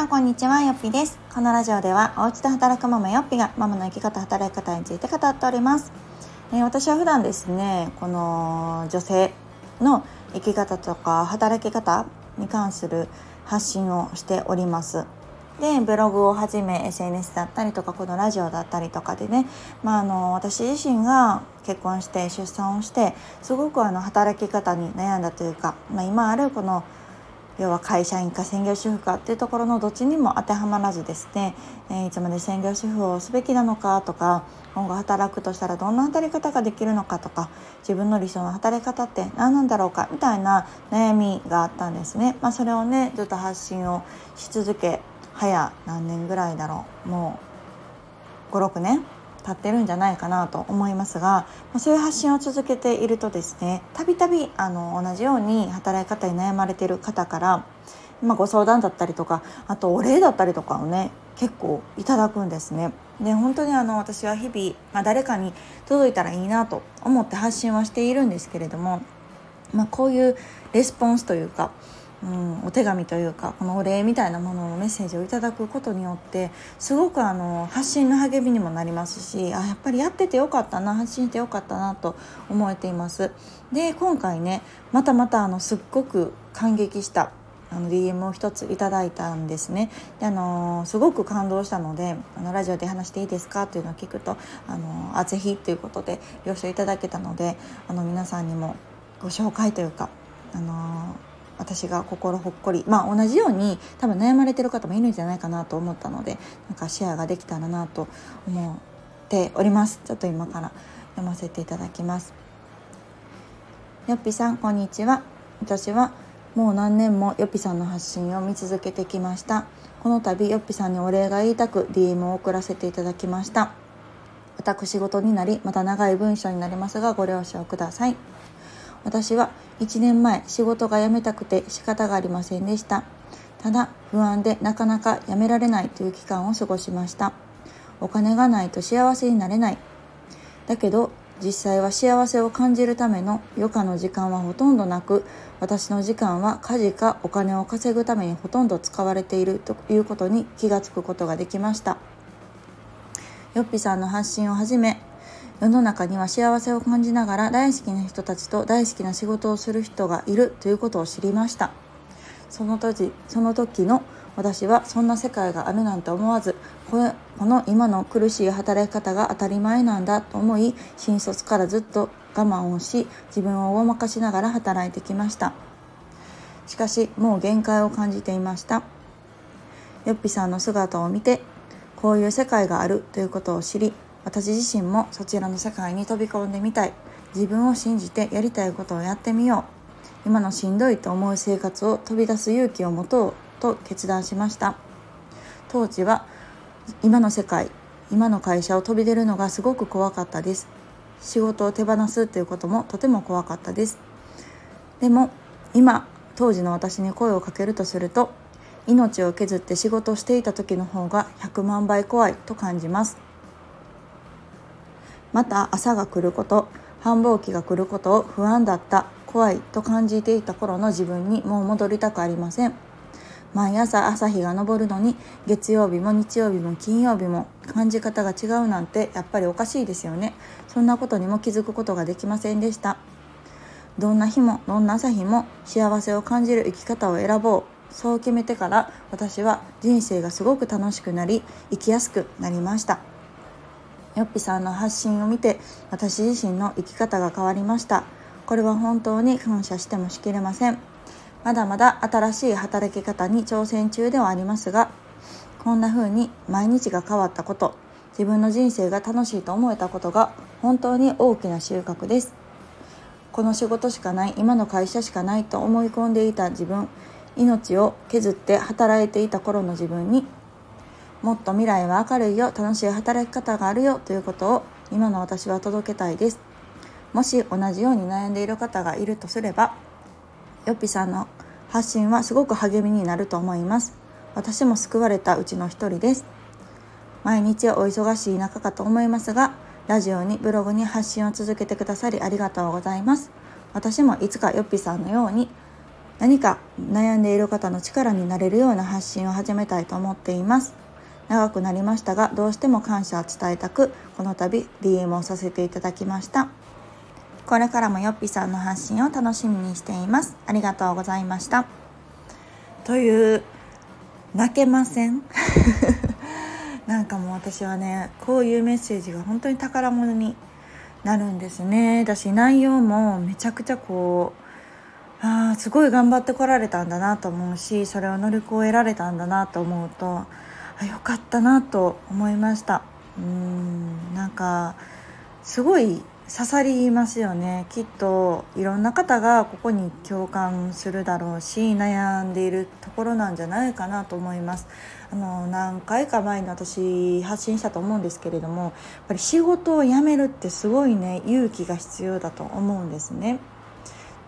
さんこんにちはよっぴです。このラジオではお家で働くママよっぴがママの生き方働き方について語っております、えー、私は普段ですねこの女性の生き方とか働き方に関する発信をしております。でブログをはじめ SNS だったりとかこのラジオだったりとかでね、まあ、あの私自身が結婚して出産をしてすごくあの働き方に悩んだというか、まあ、今あるこの要は会社員か専業主婦かっていうところのどっちにも当てはまらずですね、え、いつまで専業主婦をすべきなのかとか今後働くとしたらどんな働き方ができるのかとか自分の理想の働き方って何なんだろうかみたいな悩みがあったんですね。まあ、それをねずっと発信をし続け早何年ぐらいだろうもう56年経ってるんじゃないかなと思いますがそういう発信を続けているとですねたびたび同じように働き方に悩まれている方から、まあ、ご相談だったりとかあとお礼だったりとかをね結構いただくんですね。で本当にあの私は日々、まあ、誰かに届いたらいいなと思って発信はしているんですけれども、まあ、こういうレスポンスというかうん、お手紙というかこのお礼みたいなもののメッセージをいただくことによってすごくあの発信の励みにもなりますしあやっぱりやっててよかったな発信してよかったなと思えています。で今回ねまたまたあのすっごく感激したあの DM を一ついただいたんですねであのすごく感動したのであのラジオで話していいですかというのを聞くとあのあぜひということで了承いただけたのであの皆さんにもご紹介というかあの私が心ほっこり。まあ同じように多分悩まれてる方もいるんじゃないかなと思ったのでなんかシェアができたらなと思っております。ちょっと今から読ませていただきます。よっぴさんこんにちは。私はもう何年もよっぴさんの発信を見続けてきました。この度よっぴさんにお礼が言いたく DM を送らせていただきました。私事になりまた長い文章になりますがご了承ください。私は1年前仕事が辞めたくて仕方がありませんでした。ただ不安でなかなか辞められないという期間を過ごしました。お金がないと幸せになれない。だけど実際は幸せを感じるための余暇の時間はほとんどなく私の時間は家事かお金を稼ぐためにほとんど使われているということに気がつくことができました。よっぴさんの発信をはじめ世の中には幸せを感じながら大好きな人たちと大好きな仕事をする人がいるということを知りました。その時その時の私はそんな世界があるなんて思わずこれこの今の苦しい働き方が当たり前なんだと思い新卒からずっと我慢をし自分を大まかしながら働いてきました。しかしもう限界を感じていました。よっぴさんの姿を見てこういう世界があるということを知り私自身もそちらの世界に飛び込んでみたい。自分を信じてやりたいことをやってみよう。今のしんどいと思う生活を飛び出す勇気を持とうと決断しました。当時は今の世界今の会社を飛び出るのがすごく怖かったです。仕事を手放すということもとても怖かったです。でも今当時の私に声をかけるとすると命を削って仕事をしていた時の方が100万倍怖いと感じます。また朝が来ること繁忙期が来ることを不安だった怖いと感じていた頃の自分にもう戻りたくありません。毎朝朝日が昇るのに月曜日も日曜日も金曜日も感じ方が違うなんてやっぱりおかしいですよね。そんなことにも気づくことができませんでした。どんな日もどんな朝日も幸せを感じる生き方を選ぼう。そう決めてから私は人生がすごく楽しくなり生きやすくなりました。よっぴさんの発信を見て私自身の生き方が変わりました。これは本当に感謝してもしきれません。まだまだ新しい働き方に挑戦中ではありますがこんな風に毎日が変わったこと自分の人生が楽しいと思えたことが本当に大きな収穫です。この仕事しかない今の会社しかないと思い込んでいた自分命を削って働いていた頃の自分にもっと未来は明るいよ楽しい働き方があるよということを今の私は届けたいです。もし同じように悩んでいる方がいるとすればよっぴさんの発信はすごく励みになると思います。私も救われたうちの一人です。毎日お忙しい中かと思いますがラジオにブログに発信を続けてくださりありがとうございます。私もいつかよっぴさんのように何か悩んでいる方の力になれるような発信を始めたいと思っています。長くなりましたがどうしても感謝を伝えたくこの度 DM をさせていただきました。これからもよっぴさんの発信を楽しみにしています。ありがとうございました。という泣けません？なんかもう私はねこういうメッセージが本当に宝物になるんですね。だし内容もめちゃくちゃこうあすごい頑張ってこられたんだなと思うしそれを乗り越えられたんだなと思うとあよかったなと思いました。うんなんかすごい刺さりますよね。きっといろんな方がここに共感するだろうし悩んでいるところなんじゃないかなと思います。あの何回か前に私発信したと思うんですけれどもやっぱり仕事を辞めるってすごいね勇気が必要だと思うんですね。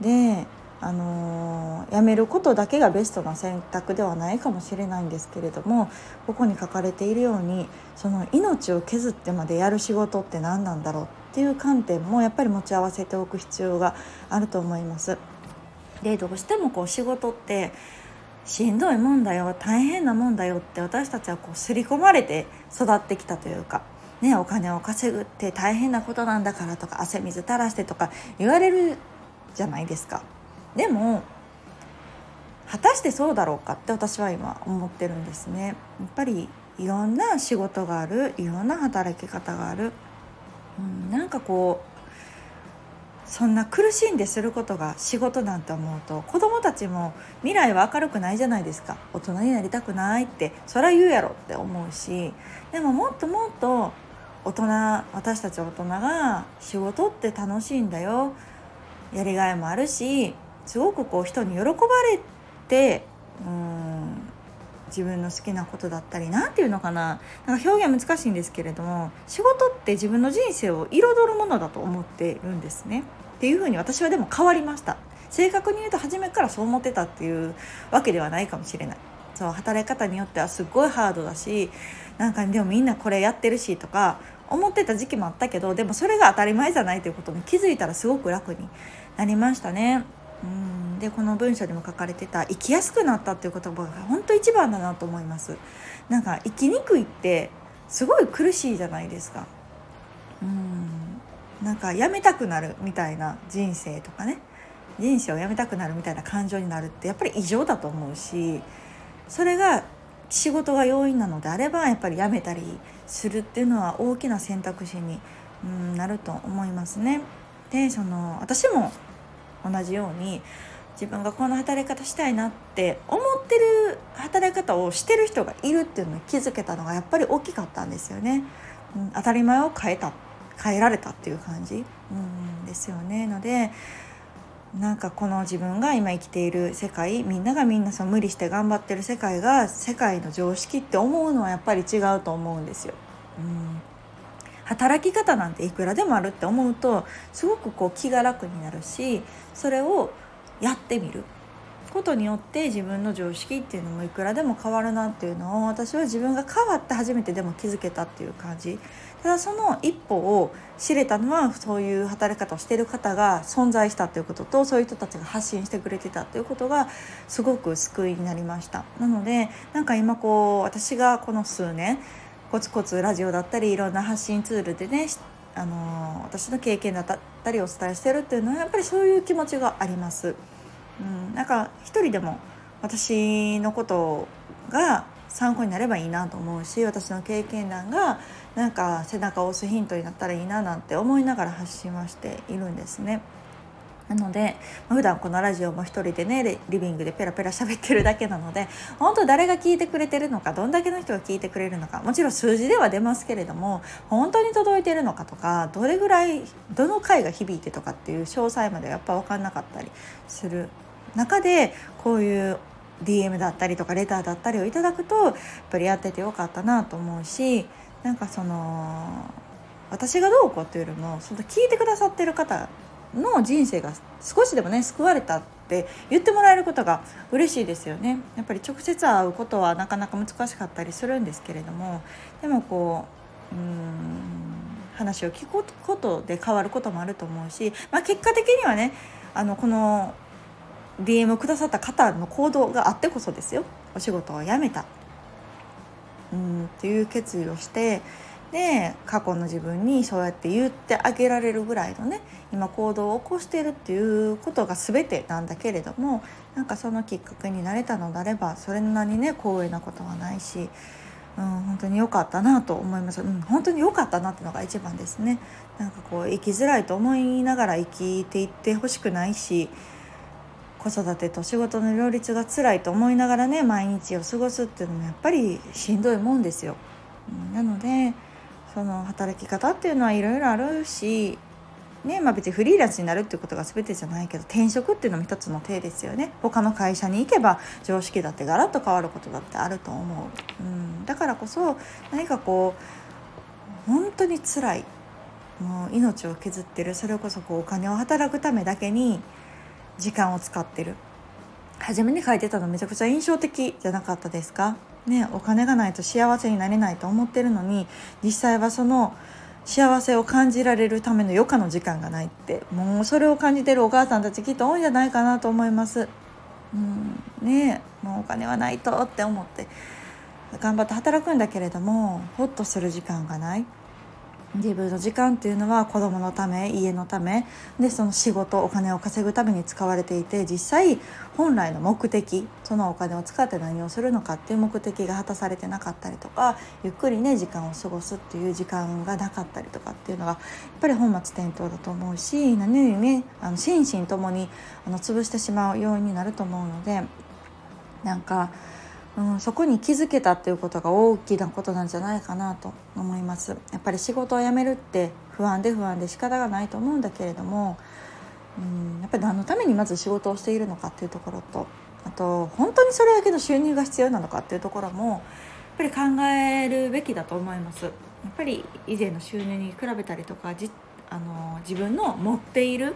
であのやめることだけがベストな選択ではないかもしれないんですけれどもここに書かれているようにその命を削ってまでやる仕事って何なんだろうっていう観点もやっぱり持ち合わせておく必要があると思います。でどうしてもこう仕事ってしんどいもんだよ大変なもんだよって私たちはこう刷り込まれて育ってきたというか、ね、お金を稼ぐって大変なことなんだからとか汗水垂らしてとか言われるじゃないですか。でも果たしてそうだろうかって私は今思ってるんですね。やっぱりいろんな仕事があるいろんな働き方がある、うん、なんかこうそんな苦しんですることが仕事なんて思うと子供たちも未来は明るくないじゃないですか。大人になりたくないってそりゃ言うやろって思うしでももっともっと大人私たち大人が仕事って楽しいんだよ。やりがいもあるしすごくこう人に喜ばれてうん自分の好きなことだったり何て言うのかななんか表現難しいんですけれども仕事って自分の人生を彩るものだと思っているんですね。っていうふうに私はでも変わりました。正確に言うと初めからそう思ってたっていうわけではないかもしれない。そう働き方によってはすっごいハードだしなんかでもみんなこれやってるしとか思ってた時期もあったけどでもそれが当たり前じゃないということに気づいたらすごく楽になりましたね。うん。でこの文章にも書かれてた生きやすくなったっていう言葉が本当一番だなと思います。なんか生きにくいってすごい苦しいじゃないですか。うん。なんかやめたくなるみたいな人生とかね。人生をやめたくなるみたいな感情になるってやっぱり異常だと思うしそれが仕事が要因なのであればやっぱりやめたりするっていうのは大きな選択肢に、うん、なると思いますね。でその私も同じように自分がこんな働き方したいなって思ってる働き方をしてる人がいるっていうのに気づけたのがやっぱり大きかったんですよね。うん、当たり前を変えた変えられたっていう感じ、うん、ですよね。のでなんかこの自分が今生きている世界みんながみんなその無理して頑張ってる世界が世界の常識って思うのはやっぱり違うと思うんですよ。うん働き方なんていくらでもあるって思うとすごくこう気が楽になるしそれをやってみる。ことによって自分の常識っていうのもいくらでも変わるなっていうのを私は自分が変わって初めてでも気づけたっていう感じ。ただその一歩を知れたのはそういう働き方をしてる方が存在したということとそういう人たちが発信してくれてたということがすごく救いになりました。なのでなんか今こう私がこの数年コツコツラジオだったりいろんな発信ツールでねあの私の経験だったりお伝えしてるっていうのはやっぱりそういう気持ちがあります。うん、なんか一人でも私のことが参考になればいいなと思うし私の経験談がなんか背中を押すヒントになったらいいななんて思いながら発信はしているんですね。なので普段このラジオも一人でねリビングでペラペラ喋ってるだけなので本当誰が聞いてくれてるのかどんだけの人が聞いてくれるのかもちろん数字では出ますけれども本当に届いてるのかとかどれぐらいどの回が響いてとかっていう詳細までやっぱ分かんなかったりする中でこういう DM だったりとかレターだったりをいただくとやっぱりやっててよかったなと思うしなんかその私がどうこうっていうよりもその聞いてくださってる方の人生が少しでもね救われたって言ってもらえることが嬉しいですよね。やっぱり直接会うことはなかなか難しかったりするんですけれどもでもこううん話を聞くことで変わることもあると思うし、まあ、結果的にはねあのこの DM をくださった方の行動があってこそですよ。お仕事を辞めた。うんっていう決意をしてで過去の自分にそうやって言ってあげられるぐらいのね今行動を起こしてるっていうことが全てなんだけれどもなんかそのきっかけになれたのであればそれなりにね光栄なことはないし、うん、本当に良かったなと思います、うん、本当に良かったなってのが一番ですねなんかこう生きづらいと思いながら生きていってほしくないし子育てと仕事の両立が辛いと思いながらね毎日を過ごすっていうのもやっぱりしんどいもんですよ。なのでその働き方っていうのはいろいろあるしねまあ、別にフリーランスになるっていうことが全てじゃないけど転職っていうのも一つの手ですよね。他の会社に行けば常識だってガラッと変わることだってあると思う、うん、だからこそ何かこう本当に辛い。もう命を削ってる。それこそこうお金を働くためだけに時間を使ってる。初めに書いてたのめちゃくちゃ印象的じゃなかったですか？ねお金がないと幸せになれないと思ってるのに実際はその幸せを感じられるための余暇の時間がないってもうそれを感じてるお母さんたちきっと多いんじゃないかなと思います。うん、ねもうお金はないとって思って頑張って働くんだけれどもホッとする時間がない自分の時間っていうのは子供のため家のためでその仕事お金を稼ぐために使われていて実際本来の目的そのお金を使って何をするのかっていう目的が果たされてなかったりとかゆっくりね時間を過ごすっていう時間がなかったりとかっていうのがやっぱり本末転倒だと思うし何よりねあの心身ともにあの潰してしまう要因になると思うのでなんか。うん、そこに気づけたっていうことが大きなことなんじゃないかなと思います。やっぱり仕事を辞めるって不安で不安で仕方がないと思うんだけれども、うん、やっぱり何のためにまず仕事をしているのかっていうところとあと本当にそれだけの収入が必要なのかっていうところもやっぱり考えるべきだと思います。やっぱり以前の収入に比べたりとかあの自分の持っている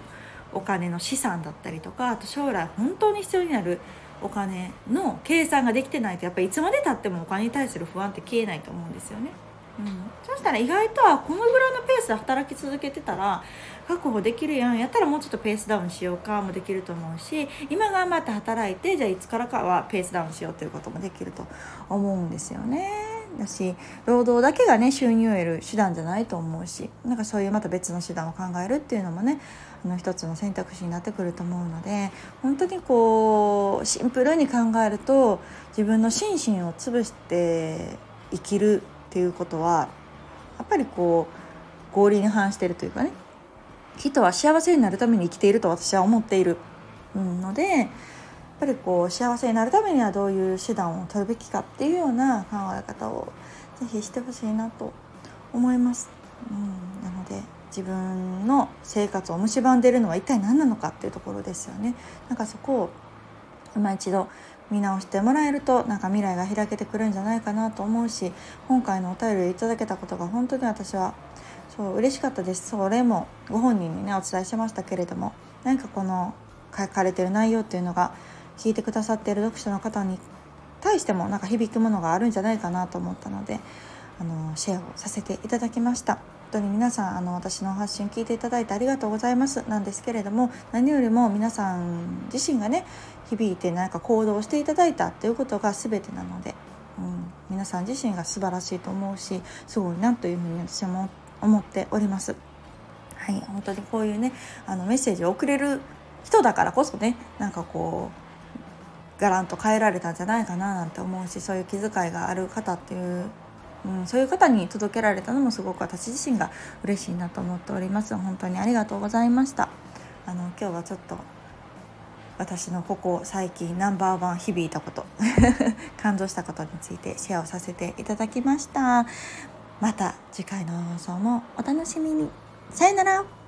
お金の資産だったりとかあと将来本当に必要になるお金の計算ができてないとやっぱりいつまでたってもお金に対する不安って消えないと思うんですよね。うん、そしたら意外とはこのぐらいのペースで働き続けてたら確保できるやんやったらもうちょっとペースダウンしようかもできると思うし今頑張って働いてじゃあいつからかはペースダウンしようということもできると思うんですよね。だし労働だけがね収入を得る手段じゃないと思うしなんかそういうまた別の手段を考えるっていうのもねあの一つの選択肢になってくると思うので本当にこうシンプルに考えると自分の心身を潰して生きるっていうことはやっぱりこう合理に反してるというかね人は幸せになるために生きていると私は思っている、のでぱりこう幸せになるためにはどういう手段を取るべきかっていうような考え方を是非してほしいなと思います。うん、なので自分の生活を蝕んでるのは一体何なのかっていうところですよね。なんかそこを今一度見直してもらえるとなんか未来が開けてくるんじゃないかなと思うし今回のお便りをいただけたことが本当に私はそう嬉しかったですそれもご本人にねお伝えしましたけれども何かこの書かれてる内容っていうのが聞いてくださっている読者の方に対してもなんか響くものがあるんじゃないかなと思ったのであのシェアをさせていただきました。本当に皆さんあの私の発信聞いていただいてありがとうございますなんですけれども何よりも皆さん自身がね響いて何か行動していただいたっていうことが全てなので、うん、皆さん自身が素晴らしいと思うしすごいなというふうに私も思っております。はい、本当にこういうねあのメッセージを送れる人だからこそねなんかこうガランと変えられたんじゃないかななんて思うしそういう気遣いがある方っていううん、そういう方に届けられたのもすごく私自身が嬉しいなと思っております。本当にありがとうございました。あの今日はちょっと私のここ最近ナンバーワン響いたこと 感動したことについてシェアをさせていただきました。また次回の放送もお楽しみに。さよなら。